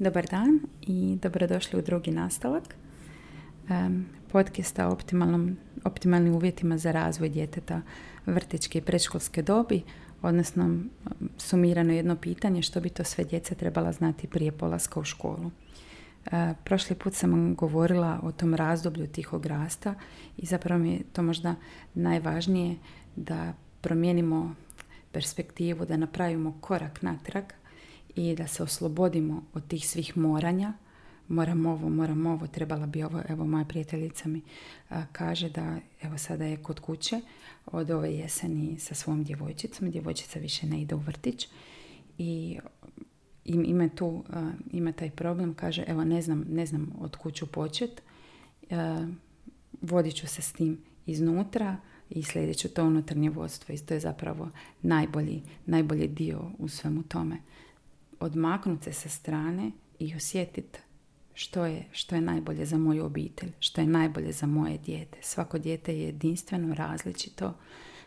Dobar dan i dobrodošli u drugi nastavak podcasta o optimalnim uvjetima za razvoj djeteta vrtičke i predškolske dobi, odnosno sumirano jedno pitanje što bi to sve djeca trebala znati prije polaska u školu. E, prošli put sam govorila o tom razdoblju tihog rasta i zapravo mi je to možda najvažnije da promijenimo perspektivu, da napravimo korak natrag i da se oslobodimo od tih svih moranja. Moram ovo, moram ovo, trebala bi ovo. Evo, moja prijateljica mi kaže da evo sada je kod kuće od ove jeseni sa svom djevojčicom. Djevojčica više ne ide u vrtić i ima tu, ima taj problem, kaže evo ne znam, ne znam od kuću počet, vodit ću se s tim iznutra i slijedit ću to unutarnje vodstvo i to je zapravo najbolji, najbolji dio u svemu tome odmaknuti se sa strane i osjetiti što je, što je najbolje za moju obitelj, što je najbolje za moje dijete. Svako dijete je jedinstveno, različito,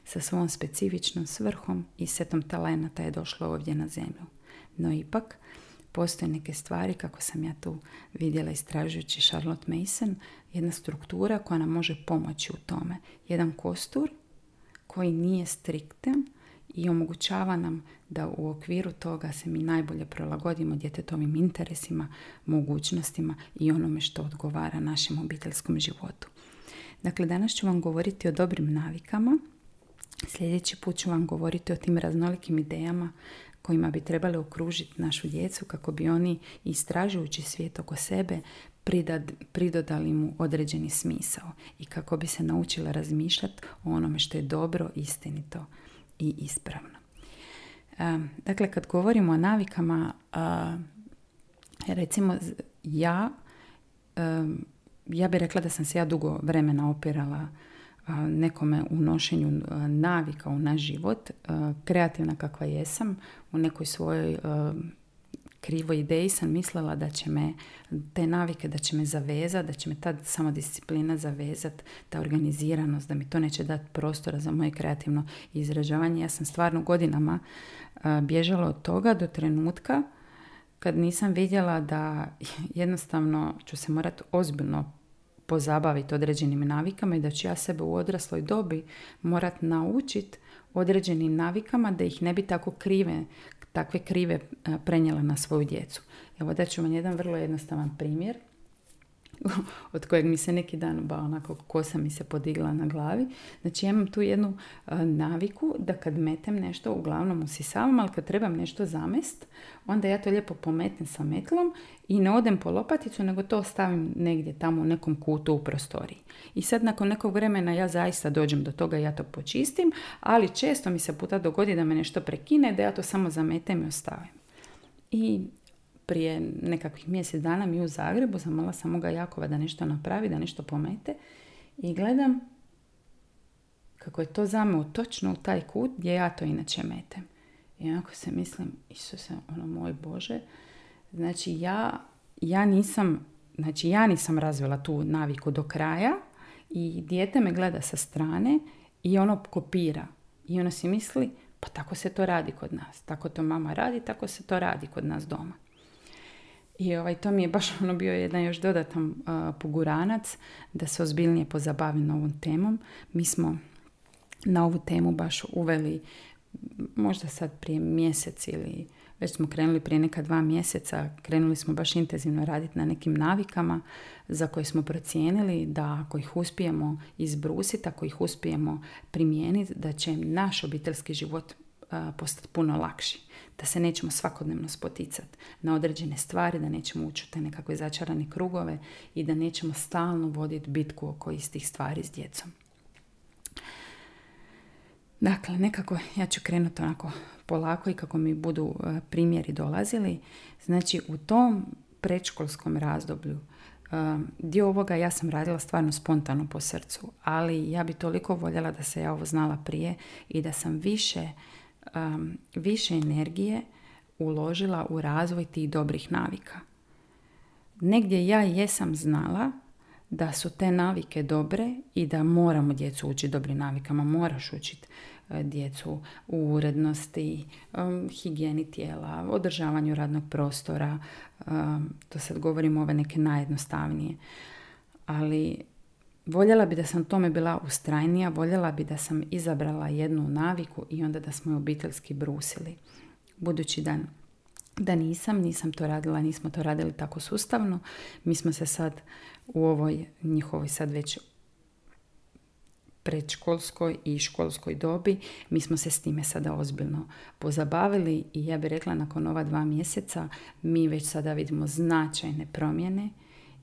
sa svom specifičnom svrhom i setom talenata je došlo ovdje na zemlju. No ipak, postoje neke stvari, kako sam ja tu vidjela istražujući Charlotte Mason, jedna struktura koja nam može pomoći u tome. Jedan kostur koji nije strikten, i omogućava nam da u okviru toga se mi najbolje prilagodimo djetetovim interesima, mogućnostima i onome što odgovara našem obiteljskom životu. Dakle, danas ću vam govoriti o dobrim navikama. Sljedeći put ću vam govoriti o tim raznolikim idejama kojima bi trebali okružiti našu djecu kako bi oni istražujući svijet oko sebe pridodali mu određeni smisao i kako bi se naučila razmišljati o onome što je dobro, istinito i ispravno. Dakle, kad govorimo o navikama, recimo ja, ja bih rekla da sam se ja dugo vremena opirala nekome u nošenju navika u naš život, kreativna kakva jesam, u nekoj svojoj krivoj ideji sam mislila da će me te navike, da će me zavezati, da će me ta samodisciplina zavezati, ta organiziranost, da mi to neće dati prostora za moje kreativno izražavanje. Ja sam stvarno godinama bježala od toga do trenutka kad nisam vidjela da jednostavno ću se morati ozbiljno pozabaviti određenim navikama i da ću ja sebe u odrasloj dobi morat naučiti određenim navikama da ih ne bi tako krive takve krive prenijela na svoju djecu. Evo da ću vam jedan vrlo jednostavan primjer od kojeg mi se neki dan ba onako kosa mi se podigla na glavi. Znači ja imam tu jednu naviku da kad metem nešto, uglavnom usisavam, ali kad trebam nešto zamest, onda ja to lijepo pometnem sa metlom i ne odem po lopaticu, nego to stavim negdje tamo u nekom kutu u prostoriji. I sad nakon nekog vremena ja zaista dođem do toga ja to počistim, ali često mi se puta dogodi da me nešto prekine, da ja to samo zametem i ostavim. I prije nekakvih mjesec dana mi u Zagrebu zamala sam moga Jakova da nešto napravi, da nešto pomete i gledam kako je to zameo točno u taj kut gdje ja to inače metem. I onako se mislim, Isuse, ono moj Bože, znači ja, ja nisam, znači ja nisam razvila tu naviku do kraja i dijete me gleda sa strane i ono kopira. I ono si misli, pa tako se to radi kod nas. Tako to mama radi, tako se to radi kod nas doma. I ovaj, to mi je baš ono bio jedan još dodatan uh, poguranac da se ozbiljnije pozabavim ovom temom. Mi smo na ovu temu baš uveli možda sad prije mjesec ili već smo krenuli prije neka dva mjeseca, krenuli smo baš intenzivno raditi na nekim navikama za koje smo procijenili da ako ih uspijemo izbrusiti, ako ih uspijemo primijeniti, da će naš obiteljski život postati puno lakši. Da se nećemo svakodnevno spoticati na određene stvari, da nećemo ući u te nekakve začarane krugove i da nećemo stalno voditi bitku oko istih stvari s djecom. Dakle, nekako ja ću krenuti onako polako i kako mi budu primjeri dolazili. Znači, u tom predškolskom razdoblju dio ovoga ja sam radila stvarno spontano po srcu, ali ja bi toliko voljela da se ja ovo znala prije i da sam više um, više energije uložila u razvoj tih dobrih navika. Negdje ja jesam znala da su te navike dobre i da moramo djecu učiti dobrim navikama, moraš učiti djecu u urednosti, higijeni tijela, održavanju radnog prostora. To sad govorimo ove neke najjednostavnije. Ali voljela bi da sam tome bila ustrajnija, voljela bi da sam izabrala jednu naviku i onda da smo je obiteljski brusili. Budući da da nisam, nisam to radila, nismo to radili tako sustavno. Mi smo se sad u ovoj njihovoj sad već predškolskoj i školskoj dobi, mi smo se s time sada ozbiljno pozabavili i ja bih rekla nakon ova dva mjeseca mi već sada vidimo značajne promjene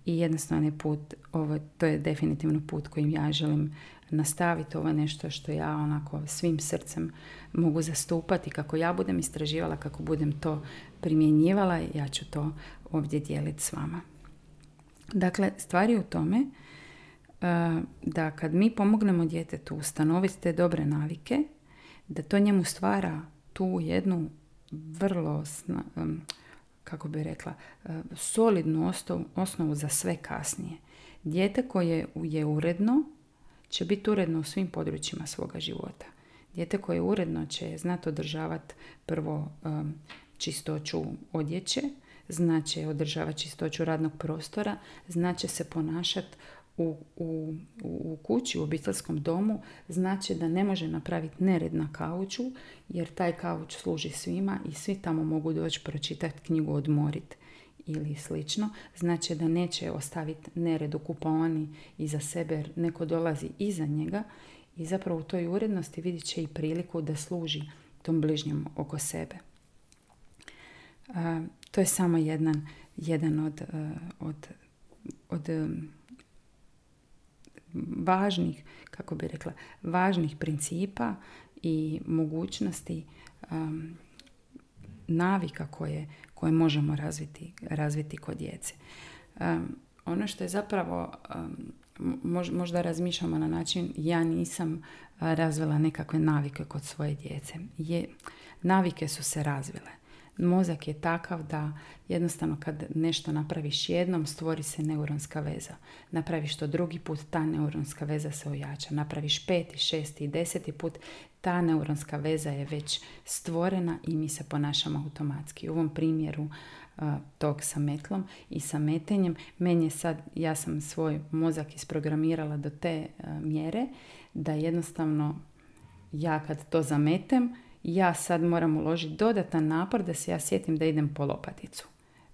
i jednostavno je put, ovo, to je definitivno put kojim ja želim nastaviti. Ovo je nešto što ja onako svim srcem mogu zastupati. Kako ja budem istraživala, kako budem to primjenjivala, ja ću to ovdje dijeliti s vama. Dakle, stvari u tome e, da kad mi pomognemo djetetu ustanoviti te dobre navike, da to njemu stvara tu jednu vrlo, kako bi rekla, e, solidnu osnovu za sve kasnije. Dijete koje je uredno će biti uredno u svim područjima svoga života. Dijete koje je uredno će znati održavati prvo čistoću odjeće, znači održavati čistoću radnog prostora, znači se ponašati u, u, u kući, u obiteljskom domu, znači da ne može napraviti nered na kauču, jer taj kauč služi svima i svi tamo mogu doći pročitati knjigu, odmoriti ili slično, znači da neće ostaviti nered u kupovani iza sebe jer neko dolazi iza njega i zapravo u toj urednosti vidjet će i priliku da služi tom bližnjem oko sebe. to je samo jedan, jedan od, e, od, od važnih, kako bi rekla, važnih principa i mogućnosti navika koje, koje možemo razviti, razviti kod djece. ono što je zapravo, možda razmišljamo na način, ja nisam razvila nekakve navike kod svoje djece. Je, navike su se razvile mozak je takav da jednostavno kad nešto napraviš jednom stvori se neuronska veza. Napraviš to drugi put, ta neuronska veza se ojača. Napraviš peti, šesti i deseti put, ta neuronska veza je već stvorena i mi se ponašamo automatski. U ovom primjeru tog sa metlom i sa metenjem, meni je sad, ja sam svoj mozak isprogramirala do te mjere da jednostavno ja kad to zametem, ja sad moram uložiti dodatan napor da se ja sjetim da idem po lopaticu.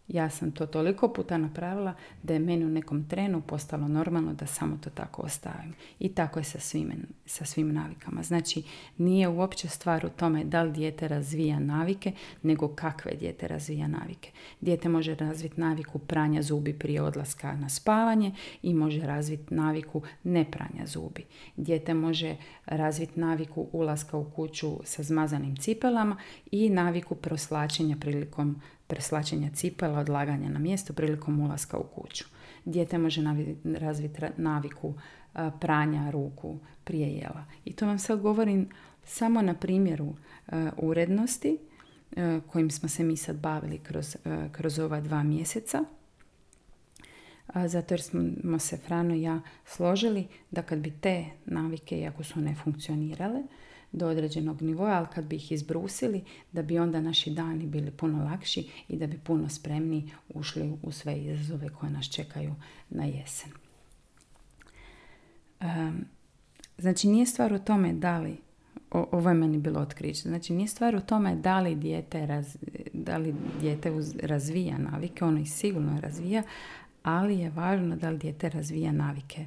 Ja sam to toliko puta napravila da je meni u nekom trenu postalo normalno da samo to tako ostavim. I tako je sa svim, sa svim navikama. Znači, nije uopće stvar u tome da li dijete razvija navike, nego kakve dijete razvija navike. Dijete može razviti naviku pranja zubi prije odlaska na spavanje i može razviti naviku ne pranja zubi. Dijete može razviti naviku ulaska u kuću sa zmazanim cipelama i naviku proslačenja prilikom preslačenja cipela, odlaganja na mjesto prilikom ulaska u kuću. Dijete može razviti naviku pranja ruku prije jela. I to vam sad govorim samo na primjeru urednosti kojim smo se mi sad bavili kroz, kroz ova dva mjeseca. Zato jer smo se Frano i ja složili da kad bi te navike, iako su ne funkcionirale, do određenog nivoa, ali kad bi ih izbrusili, da bi onda naši dani bili puno lakši i da bi puno spremni ušli u sve izazove koje nas čekaju na jesen. znači nije stvar u tome da li ovo je meni bilo otkriće. Znači, nije stvar u tome da li dijete, raz, da li dijete razvija navike, ono i sigurno razvija, ali je važno da li dijete razvija navike,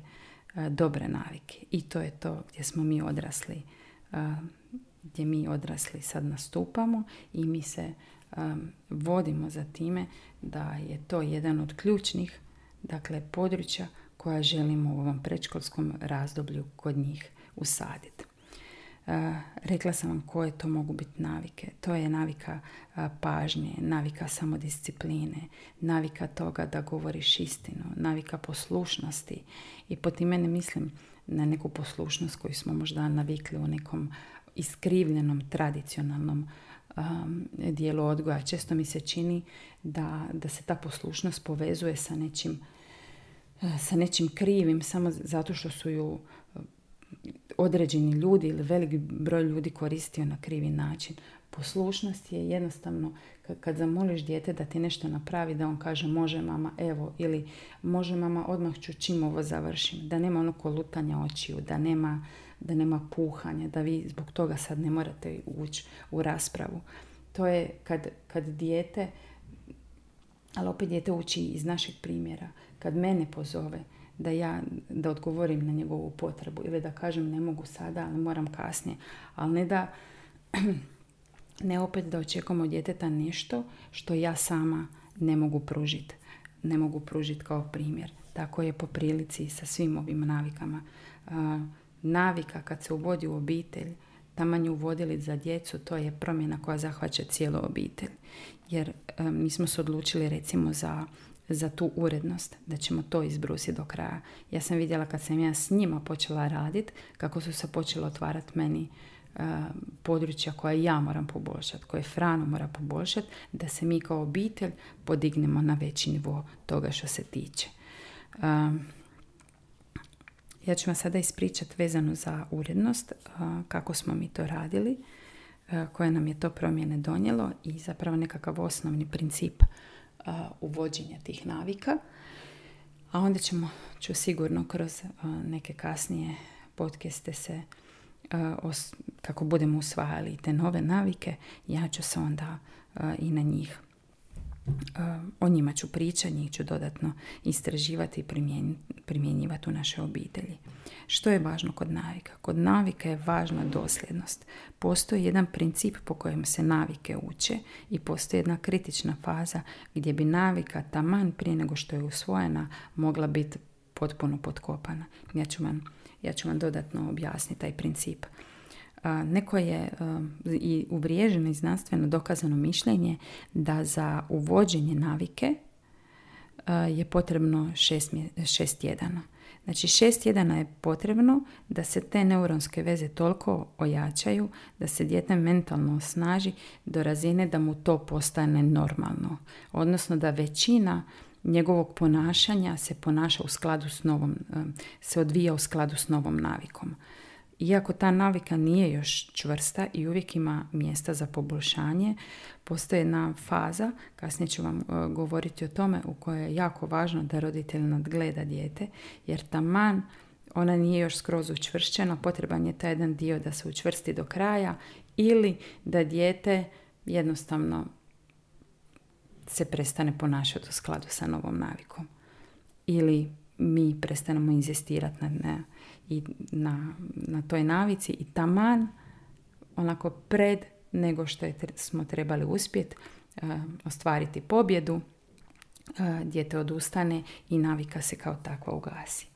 e, dobre navike. I to je to gdje smo mi odrasli gdje mi odrasli sad nastupamo i mi se vodimo za time da je to jedan od ključnih dakle, područja koja želimo u ovom predškolskom razdoblju kod njih usaditi. Rekla sam vam koje to mogu biti navike. To je navika pažnje, navika samodiscipline, navika toga da govoriš istinu, navika poslušnosti. I po time ne mislim na neku poslušnost koju smo možda navikli u nekom iskrivljenom tradicionalnom um, dijelu odgoja. Često mi se čini da, da se ta poslušnost povezuje sa nečim, sa nečim krivim samo zato što su ju određeni ljudi ili velik broj ljudi koristio na krivi način. Poslušnost je jednostavno kad zamoliš dijete da ti nešto napravi, da on kaže može mama, evo, ili može mama, odmah ću čim ovo završim. Da nema ono kolutanja očiju, da nema, da nema puhanja, da vi zbog toga sad ne morate ući u raspravu. To je kad, kad dijete, ali opet dijete uči iz našeg primjera. Kad mene pozove, da ja da odgovorim na njegovu potrebu ili da kažem ne mogu sada, ali moram kasnije. Ali ne da ne opet da očekujemo od djeteta nešto što ja sama ne mogu pružiti. Ne mogu pružiti kao primjer. Tako je po prilici sa svim ovim navikama. navika kad se uvodi u obitelj, taman je uvodili za djecu, to je promjena koja zahvaća cijelu obitelj. Jer mi smo se odlučili recimo za za tu urednost, da ćemo to izbrusiti do kraja. Ja sam vidjela kad sam ja s njima počela raditi, kako su se počele otvarati meni uh, područja koja ja moram poboljšati, koje Frano mora poboljšati, da se mi kao obitelj podignemo na veći nivo toga što se tiče. ja ću vam sada ispričati vezano za urednost, kako smo mi to radili, koje nam je to promjene donijelo i zapravo nekakav osnovni princip uvođenja tih navika. A onda ćemo, ću sigurno kroz neke kasnije podcaste se kako budemo usvajali te nove navike, ja ću se onda i na njih o njima ću pričati, njih ću dodatno istraživati i primjenjivati u našoj obitelji. Što je važno kod navika? Kod navika je važna dosljednost. Postoji jedan princip po kojem se navike uče i postoji jedna kritična faza gdje bi navika taman prije nego što je usvojena mogla biti potpuno potkopana. Ja ću vam, ja ću vam dodatno objasniti taj princip. Neko je i uvriježeno i znanstveno dokazano mišljenje da za uvođenje navike je potrebno šest, šest tjedana. Znači šest tjedana je potrebno da se te neuronske veze toliko ojačaju, da se dijete mentalno osnaži do razine da mu to postane normalno. Odnosno da većina njegovog ponašanja se ponaša u skladu s novom, se odvija u skladu s novom navikom. Iako ta navika nije još čvrsta i uvijek ima mjesta za poboljšanje, postoji jedna faza, kasnije ću vam e, govoriti o tome, u kojoj je jako važno da roditelj nadgleda dijete, jer taman ona nije još skroz učvršćena, potreban je taj jedan dio da se učvrsti do kraja ili da dijete jednostavno se prestane ponašati u skladu sa novom navikom. Ili mi prestanemo inzistirati na, ne, i na, na toj navici i taman onako pred nego što je, smo trebali uspjeti uh, ostvariti pobjedu, uh, dijete odustane i navika se kao takva ugasi.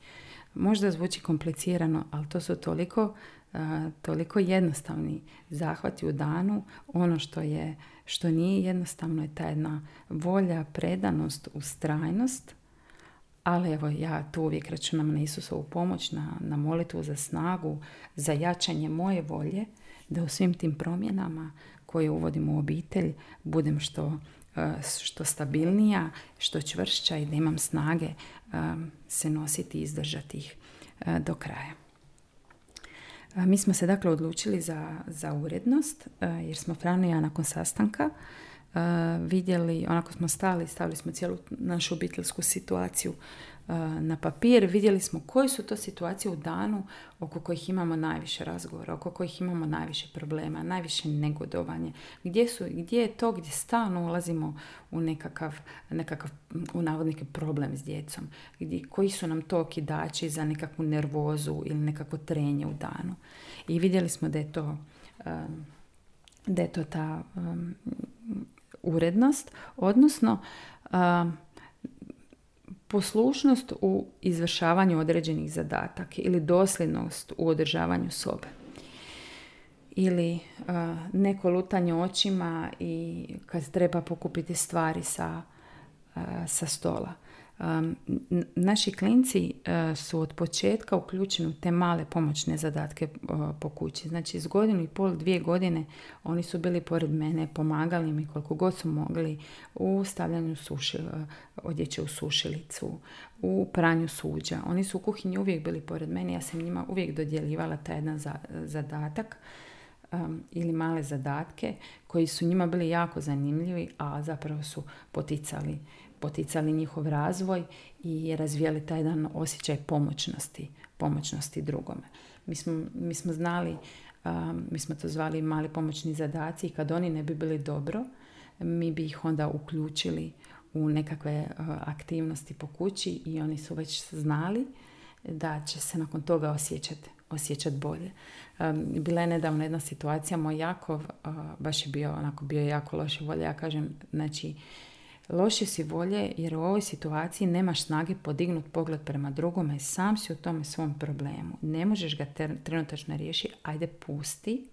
Možda zvuči komplicirano, ali to su toliko, uh, toliko jednostavni zahvati u danu. Ono što je što nije jednostavno je ta jedna volja, predanost, ustrajnost ali evo ja tu uvijek računam na Isusovu pomoć, na, na molitvu za snagu, za jačanje moje volje, da u svim tim promjenama koje uvodim u obitelj budem što, e, što stabilnija, što čvršća i da imam snage e, se nositi i izdržati ih e, do kraja. Mi smo se dakle odlučili za, za urednost jer smo Frano i ja nakon sastanka vidjeli, onako smo stali, stavili smo cijelu našu obiteljsku situaciju na papir, vidjeli smo koje su to situacije u danu oko kojih imamo najviše razgovora, oko kojih imamo najviše problema, najviše negodovanje. Gdje, su, gdje je to gdje stalno ulazimo u nekakav, nekakav u navodnike problem s djecom? Gdje, koji su nam to kidači za nekakvu nervozu ili nekakvo trenje u danu? I vidjeli smo da je to, da je to ta urednost, odnosno poslušnost u izvršavanju određenih zadataka ili dosljednost u održavanju sobe ili neko lutanje očima i kad treba pokupiti stvari sa, sa stola. Naši klinci e, su od početka uključeni u te male pomoćne zadatke po kući. Znači, iz godinu i pol, dvije godine oni su bili pored mene, pomagali mi koliko god su mogli u stavljanju suši, e, odjeće u sušilicu, u pranju suđa. Oni su u kuhinji uvijek bili pored mene, ja sam njima uvijek dodjelivala taj jedan zadatak ili male zadatke koji su njima bili jako zanimljivi, a zapravo su poticali poticali njihov razvoj i razvijali taj jedan osjećaj pomoćnosti, pomoćnosti drugome. Mi smo, mi smo znali, mi smo to zvali mali pomoćni zadaci i kad oni ne bi bili dobro, mi bi ih onda uključili u nekakve aktivnosti po kući i oni su već znali da će se nakon toga osjećati osjećati bolje. Bila je nedavno jedna situacija, moj Jakov baš je bio onako bio jako loše volje. Ja kažem, znači, Loše si volje jer u ovoj situaciji nemaš snage podignuti pogled prema drugome sam si u tome svom problemu. Ne možeš ga trenutačno riješiti, ajde pusti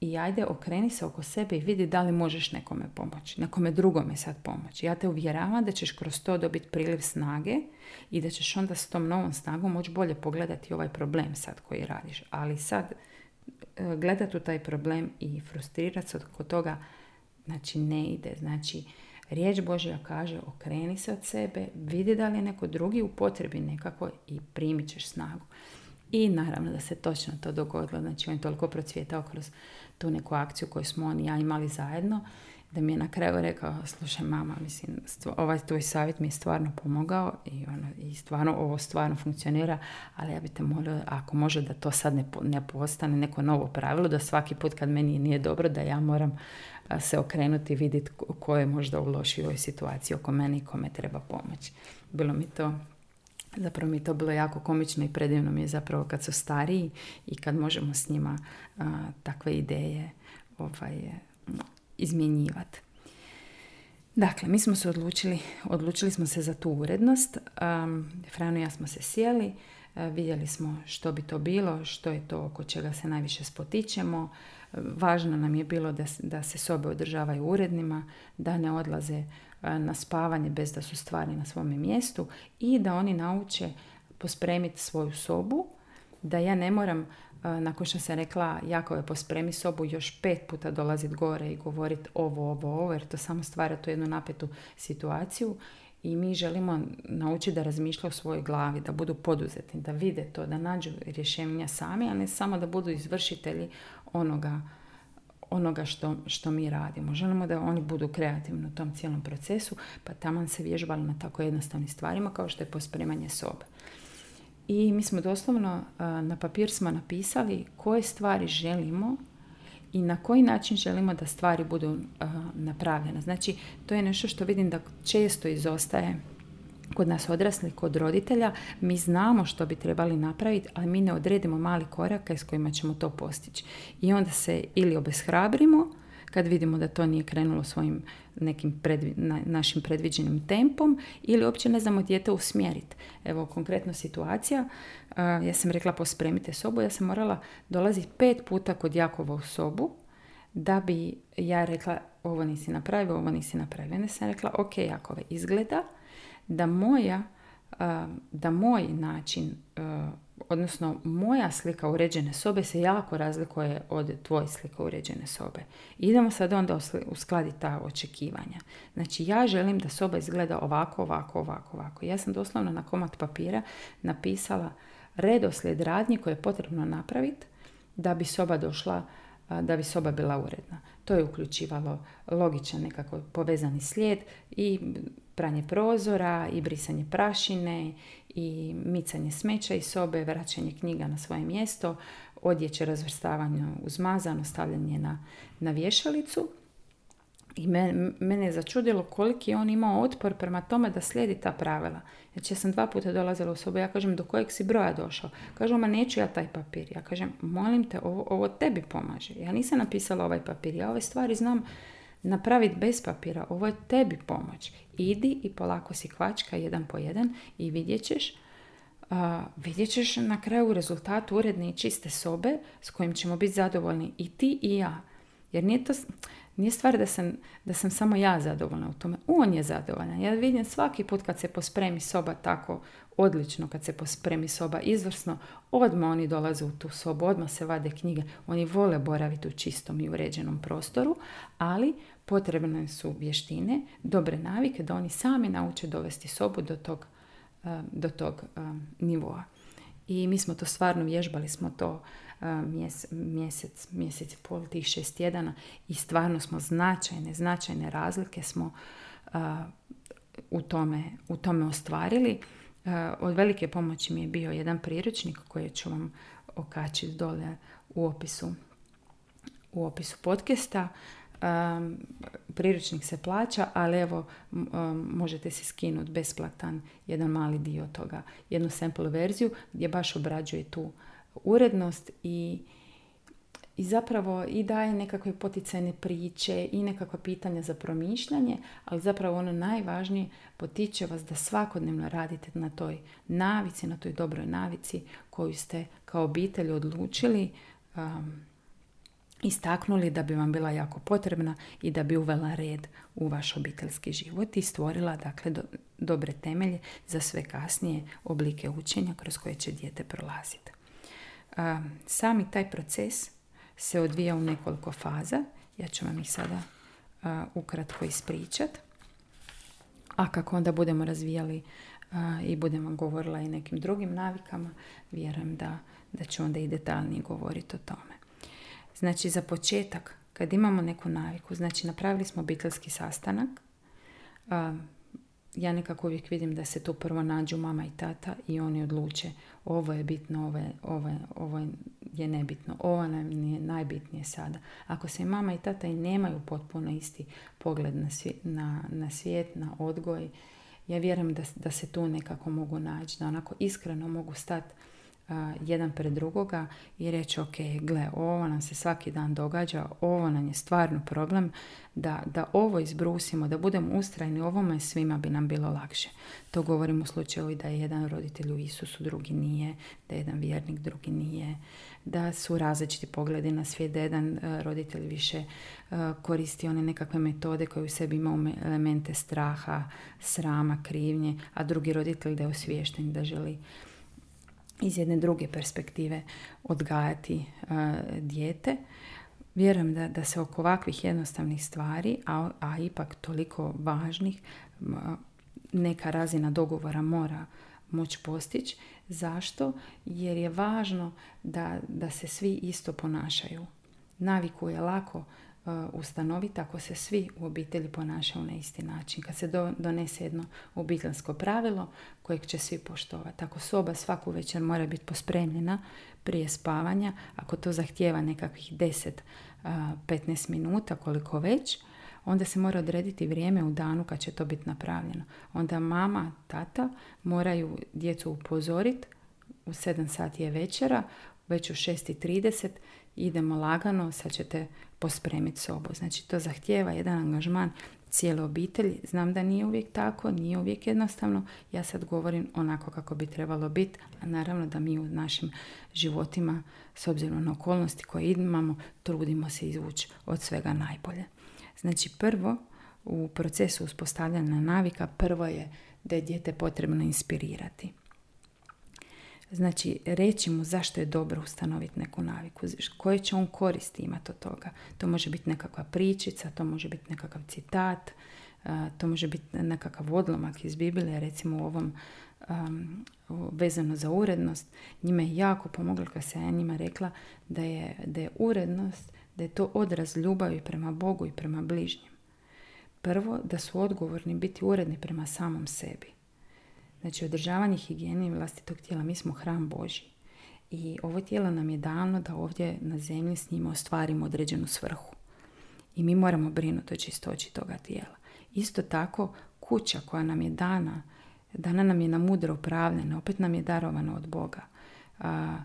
i ajde okreni se oko sebe i vidi da li možeš nekome pomoći, nekome drugome sad pomoći. Ja te uvjeravam da ćeš kroz to dobiti priliv snage i da ćeš onda s tom novom snagom moći bolje pogledati ovaj problem sad koji radiš. Ali sad e, gledati u taj problem i frustrirati se oko toga, znači ne ide. Znači, Riječ Božja kaže okreni se od sebe, vidi da li je neko drugi u potrebi nekako i primit ćeš snagu. I naravno da se točno to dogodilo, znači on je toliko procvjetao kroz tu neku akciju koju smo on i ja imali zajedno, da mi je na kraju rekao, slušaj mama, mislim, ovaj tvoj savjet mi je stvarno pomogao i, ono, i stvarno ovo stvarno funkcionira, ali ja bi te molio, ako može da to sad ne, ne postane neko novo pravilo, da svaki put kad meni nije dobro, da ja moram se okrenuti i vidjeti ko je možda u lošijoj situaciji oko mene i kome treba pomoć. Bilo mi to Zapravo mi to bilo jako komično i predivno mi je zapravo kad su stariji i kad možemo s njima takve ideje ovaj, izmjenjivati. Dakle, mi smo se odlučili, odlučili smo se za tu urednost. Um, Frano i ja smo se sjeli, vidjeli smo što bi to bilo, što je to oko čega se najviše spotičemo, Važno nam je bilo da, da se sobe održavaju urednima, da ne odlaze e, na spavanje bez da su stvari na svome mjestu i da oni nauče pospremiti svoju sobu, da ja ne moram, e, nakon što sam rekla jako je pospremi sobu, još pet puta dolaziti gore i govoriti ovo, ovo, ovo, jer to samo stvara tu jednu napetu situaciju i mi želimo naučiti da razmišljaju u svojoj glavi, da budu poduzetni, da vide to, da nađu rješenja sami, a ne samo da budu izvršitelji onoga, onoga što, što mi radimo. Želimo da oni budu kreativni u tom cijelom procesu, pa tamo se vježbali na tako jednostavnim stvarima kao što je pospremanje sobe. I mi smo doslovno na papir smo napisali koje stvari želimo i na koji način želimo da stvari budu napravljene. Znači, to je nešto što vidim da često izostaje kod nas odraslih, kod roditelja, mi znamo što bi trebali napraviti, ali mi ne odredimo mali koraka s kojima ćemo to postići. I onda se ili obeshrabrimo, kad vidimo da to nije krenulo svojim nekim našim predviđenim tempom ili uopće ne znamo dijete usmjeriti. Evo konkretno situacija, ja sam rekla pospremite sobu, ja sam morala dolaziti pet puta kod Jakova u sobu da bi ja rekla ovo nisi napravio, ovo nisi napravio. Ne sam rekla ok Jakove izgleda da moja da moj način odnosno moja slika uređene sobe se jako razlikuje od tvoje slike uređene sobe. Idemo sad onda uskladiti ta očekivanja. Znači ja želim da soba izgleda ovako, ovako, ovako, ovako. Ja sam doslovno na komad papira napisala redoslijed radnji koje je potrebno napraviti da bi soba došla, da bi soba bila uredna. To je uključivalo logičan nekako povezani slijed i pranje prozora i brisanje prašine i micanje smeća iz sobe, vraćanje knjiga na svoje mjesto, odjeće razvrstavanje uzmazano, stavljanje na, na vješalicu. I mene je začudilo koliki je on imao otpor prema tome da slijedi ta pravila. Znači ja sam dva puta dolazila u sobu, ja kažem do kojeg si broja došao. Kažu, ma neću ja taj papir. Ja kažem, molim te, ovo, ovo tebi pomaže. Ja nisam napisala ovaj papir, ja ove stvari znam napraviti bez papira. Ovo je tebi pomoć. Idi i polako si kvačka jedan po jedan i vidjet ćeš vidjet ćeš na kraju rezultat uredne i čiste sobe s kojim ćemo biti zadovoljni i ti i ja. Jer nije to, Nije stvar da sam, da sam samo ja zadovoljna u tome. On je zadovoljan. Ja vidim svaki put kad se pospremi soba tako odlično, kad se pospremi soba izvrsno, odmah oni dolaze u tu sobu, odmah se vade knjige. Oni vole boraviti u čistom i uređenom prostoru, ali potrebne su vještine, dobre navike da oni sami nauče dovesti sobu do tog, eh, do tog eh, nivoa. I mi smo to stvarno vježbali, smo to mjesec, mjesec i pol, tih šest tjedana i stvarno smo značajne, značajne razlike smo u tome, u tome ostvarili. Od velike pomoći mi je bio jedan priručnik koji ću vam okačiti dole u opisu, u opisu podcasta. Um, priručnik se plaća, ali evo možete si skinuti besplatan jedan mali dio toga, jednu sample verziju gdje baš obrađuje tu urednost i, i zapravo i daje nekakve poticajne priče i nekakva pitanja za promišljanje, ali zapravo ono najvažnije potiče vas da svakodnevno radite na toj navici, na toj dobroj navici koju ste kao obitelj odlučili um, istaknuli da bi vam bila jako potrebna i da bi uvela red u vaš obiteljski život i stvorila dakle dobre temelje za sve kasnije oblike učenja kroz koje će dijete prolaziti. Sami taj proces se odvija u nekoliko faza. Ja ću vam ih sada ukratko ispričat. A kako onda budemo razvijali i budemo govorila i nekim drugim navikama, vjerujem da, da ću onda i detaljnije govoriti o tome. Znači, za početak, kad imamo neku naviku, znači napravili smo obiteljski sastanak, ja nekako uvijek vidim da se tu prvo nađu mama i tata i oni odluče ovo je bitno, ovo je, ovo je, ovo je nebitno, ovo nam je najbitnije sada. Ako se mama i tata i nemaju potpuno isti pogled na, na, na svijet, na odgoj, ja vjerujem da, da se tu nekako mogu naći, da onako iskreno mogu stati jedan pred drugoga i reći ok, gle, ovo nam se svaki dan događa, ovo nam je stvarno problem, da, da ovo izbrusimo, da budemo ustrajni ovome, svima bi nam bilo lakše. To govorim u slučaju da je jedan roditelj u Isusu, drugi nije, da je jedan vjernik, drugi nije, da su različiti pogledi na svijet, da jedan e, roditelj više e, koristi one nekakve metode koje u sebi imaju elemente straha, srama, krivnje, a drugi roditelj da je osviješten, da želi iz jedne druge perspektive odgajati dijete. Vjerujem da, da se oko ovakvih jednostavnih stvari, a, a ipak toliko važnih, neka razina dogovora mora moći postići. Zašto? Jer je važno da, da se svi isto ponašaju. Naviku je lako ustanoviti ako se svi u obitelji ponašaju na isti način. Kad se donese jedno obiteljsko pravilo kojeg će svi poštovati. Ako soba svaku večer mora biti pospremljena prije spavanja, ako to zahtijeva nekakvih 10-15 uh, minuta, koliko već, onda se mora odrediti vrijeme u danu kad će to biti napravljeno. Onda mama, tata moraju djecu upozoriti u 7 sati je večera, već u 6.30 idemo lagano, sad ćete pospremiti sobu. Znači to zahtijeva jedan angažman cijele obitelji. Znam da nije uvijek tako, nije uvijek jednostavno. Ja sad govorim onako kako bi trebalo biti, a naravno da mi u našim životima, s obzirom na okolnosti koje imamo, trudimo se izvući od svega najbolje. Znači prvo, u procesu uspostavljanja navika, prvo je da je dijete potrebno inspirirati. Znači, reći mu zašto je dobro ustanoviti neku naviku, koje će on koristi imati od toga. To može biti nekakva pričica, to može biti nekakav citat, to može biti nekakav odlomak iz Biblije, recimo u ovom vezano za urednost. Njima je jako pomoglo kad se ja njima rekla da je, da je urednost, da je to odraz ljubavi prema Bogu i prema bližnjim. Prvo, da su odgovorni biti uredni prema samom sebi. Znači, održavanje higijene vlastitog tijela. Mi smo hram Boži. I ovo tijelo nam je dano da ovdje na zemlji s njima ostvarimo određenu svrhu. I mi moramo brinuti o čistoći toga tijela. Isto tako, kuća koja nam je dana, dana nam je na mudro upravljena, opet nam je darovana od Boga. A,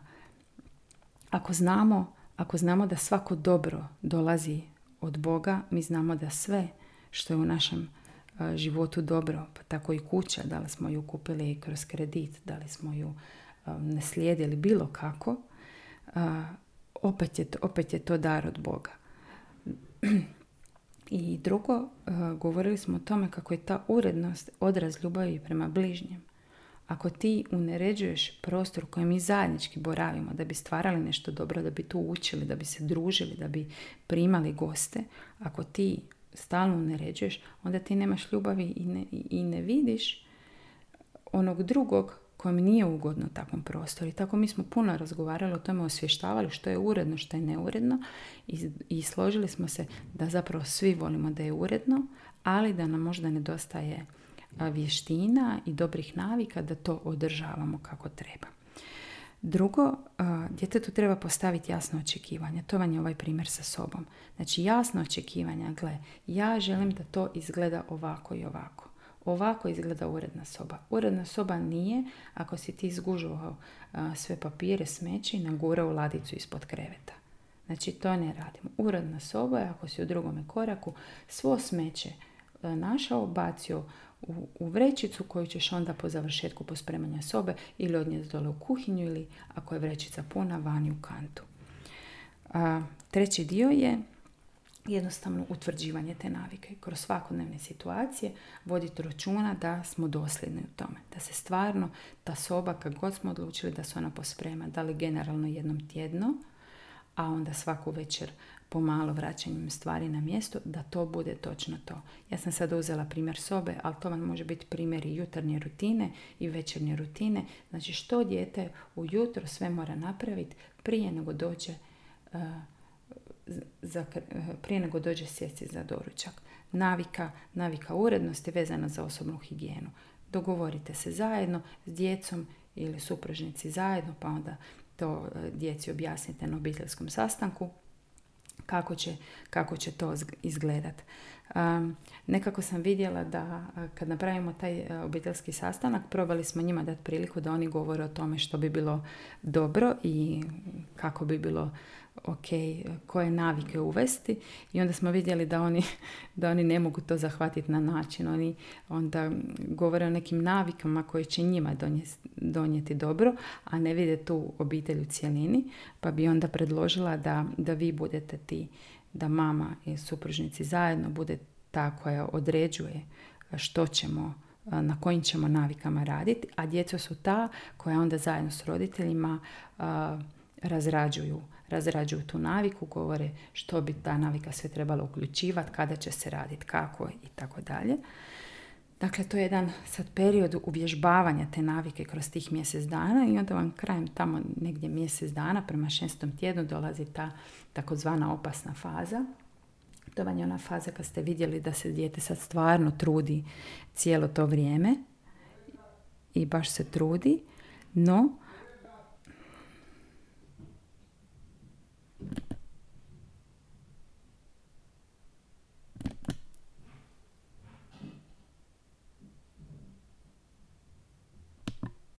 ako znamo, ako znamo da svako dobro dolazi od Boga, mi znamo da sve što je u našem životu dobro, pa tako i kuća, da li smo ju kupili kroz kredit, da li smo ju naslijedili bilo kako, opet je, to, opet je to dar od Boga. I drugo, govorili smo o tome kako je ta urednost odraz ljubavi prema bližnjem. Ako ti uneređuješ prostor u kojem mi zajednički boravimo, da bi stvarali nešto dobro, da bi tu učili, da bi se družili, da bi primali goste, ako ti stalno uneređuješ, onda ti nemaš ljubavi i ne, i ne vidiš onog drugog kojem nije ugodno u takvom prostoru. I tako mi smo puno razgovarali o tome, osvještavali što je uredno, što je neuredno i, i složili smo se da zapravo svi volimo da je uredno, ali da nam možda nedostaje vještina i dobrih navika da to održavamo kako treba. Drugo, djetetu treba postaviti jasno očekivanje. To vam je ovaj primjer sa sobom. Znači jasno očekivanja, gle, ja želim da to izgleda ovako i ovako. Ovako izgleda uredna soba. Uredna soba nije ako si ti izgužovao sve papire, smeći i nagurao u ladicu ispod kreveta. Znači to ne radimo. Uredna soba je ako si u drugome koraku svo smeće našao, bacio u, u vrećicu koju ćeš onda po završetku pospremanja sobe ili odnijeti dole u kuhinju ili ako je vrećica puna vani u kantu. A, treći dio je jednostavno utvrđivanje te navike. Kroz svakodnevne situacije voditi računa da smo dosljedni u tome. Da se stvarno ta soba, kad god smo odlučili da se ona posprema, da li generalno jednom tjedno, a onda svaku večer pomalo vraćanjem stvari na mjesto, da to bude točno to. Ja sam sad uzela primjer sobe, ali to vam može biti primjer i jutarnje rutine i večernje rutine. Znači što dijete ujutro sve mora napraviti prije nego dođe uh, za, prije nego dođe sjesti za doručak. Navika, navika urednosti vezana za osobnu higijenu. Dogovorite se zajedno s djecom ili supružnici zajedno, pa onda to e, djeci objasnite na obiteljskom sastanku kako će, kako će to izgledat. Um, nekako sam vidjela da kad napravimo taj e, obiteljski sastanak, probali smo njima dati priliku da oni govore o tome što bi bilo dobro i kako bi bilo ok, koje navike uvesti i onda smo vidjeli da oni, da oni ne mogu to zahvatiti na način. Oni onda govore o nekim navikama koje će njima donijeti, dobro, a ne vide tu obitelj u cjelini, pa bi onda predložila da, da vi budete ti, da mama i supružnici zajedno bude ta koja određuje što ćemo na kojim ćemo navikama raditi, a djeca su ta koja onda zajedno s roditeljima razrađuju razrađuju tu naviku, govore što bi ta navika sve trebala uključivati, kada će se raditi, kako i tako dalje. Dakle, to je jedan sad period uvježbavanja te navike kroz tih mjesec dana i onda vam krajem tamo negdje mjesec dana prema šestom tjednu dolazi ta takozvana opasna faza. To vam je ona faza kad ste vidjeli da se dijete sad stvarno trudi cijelo to vrijeme i baš se trudi, no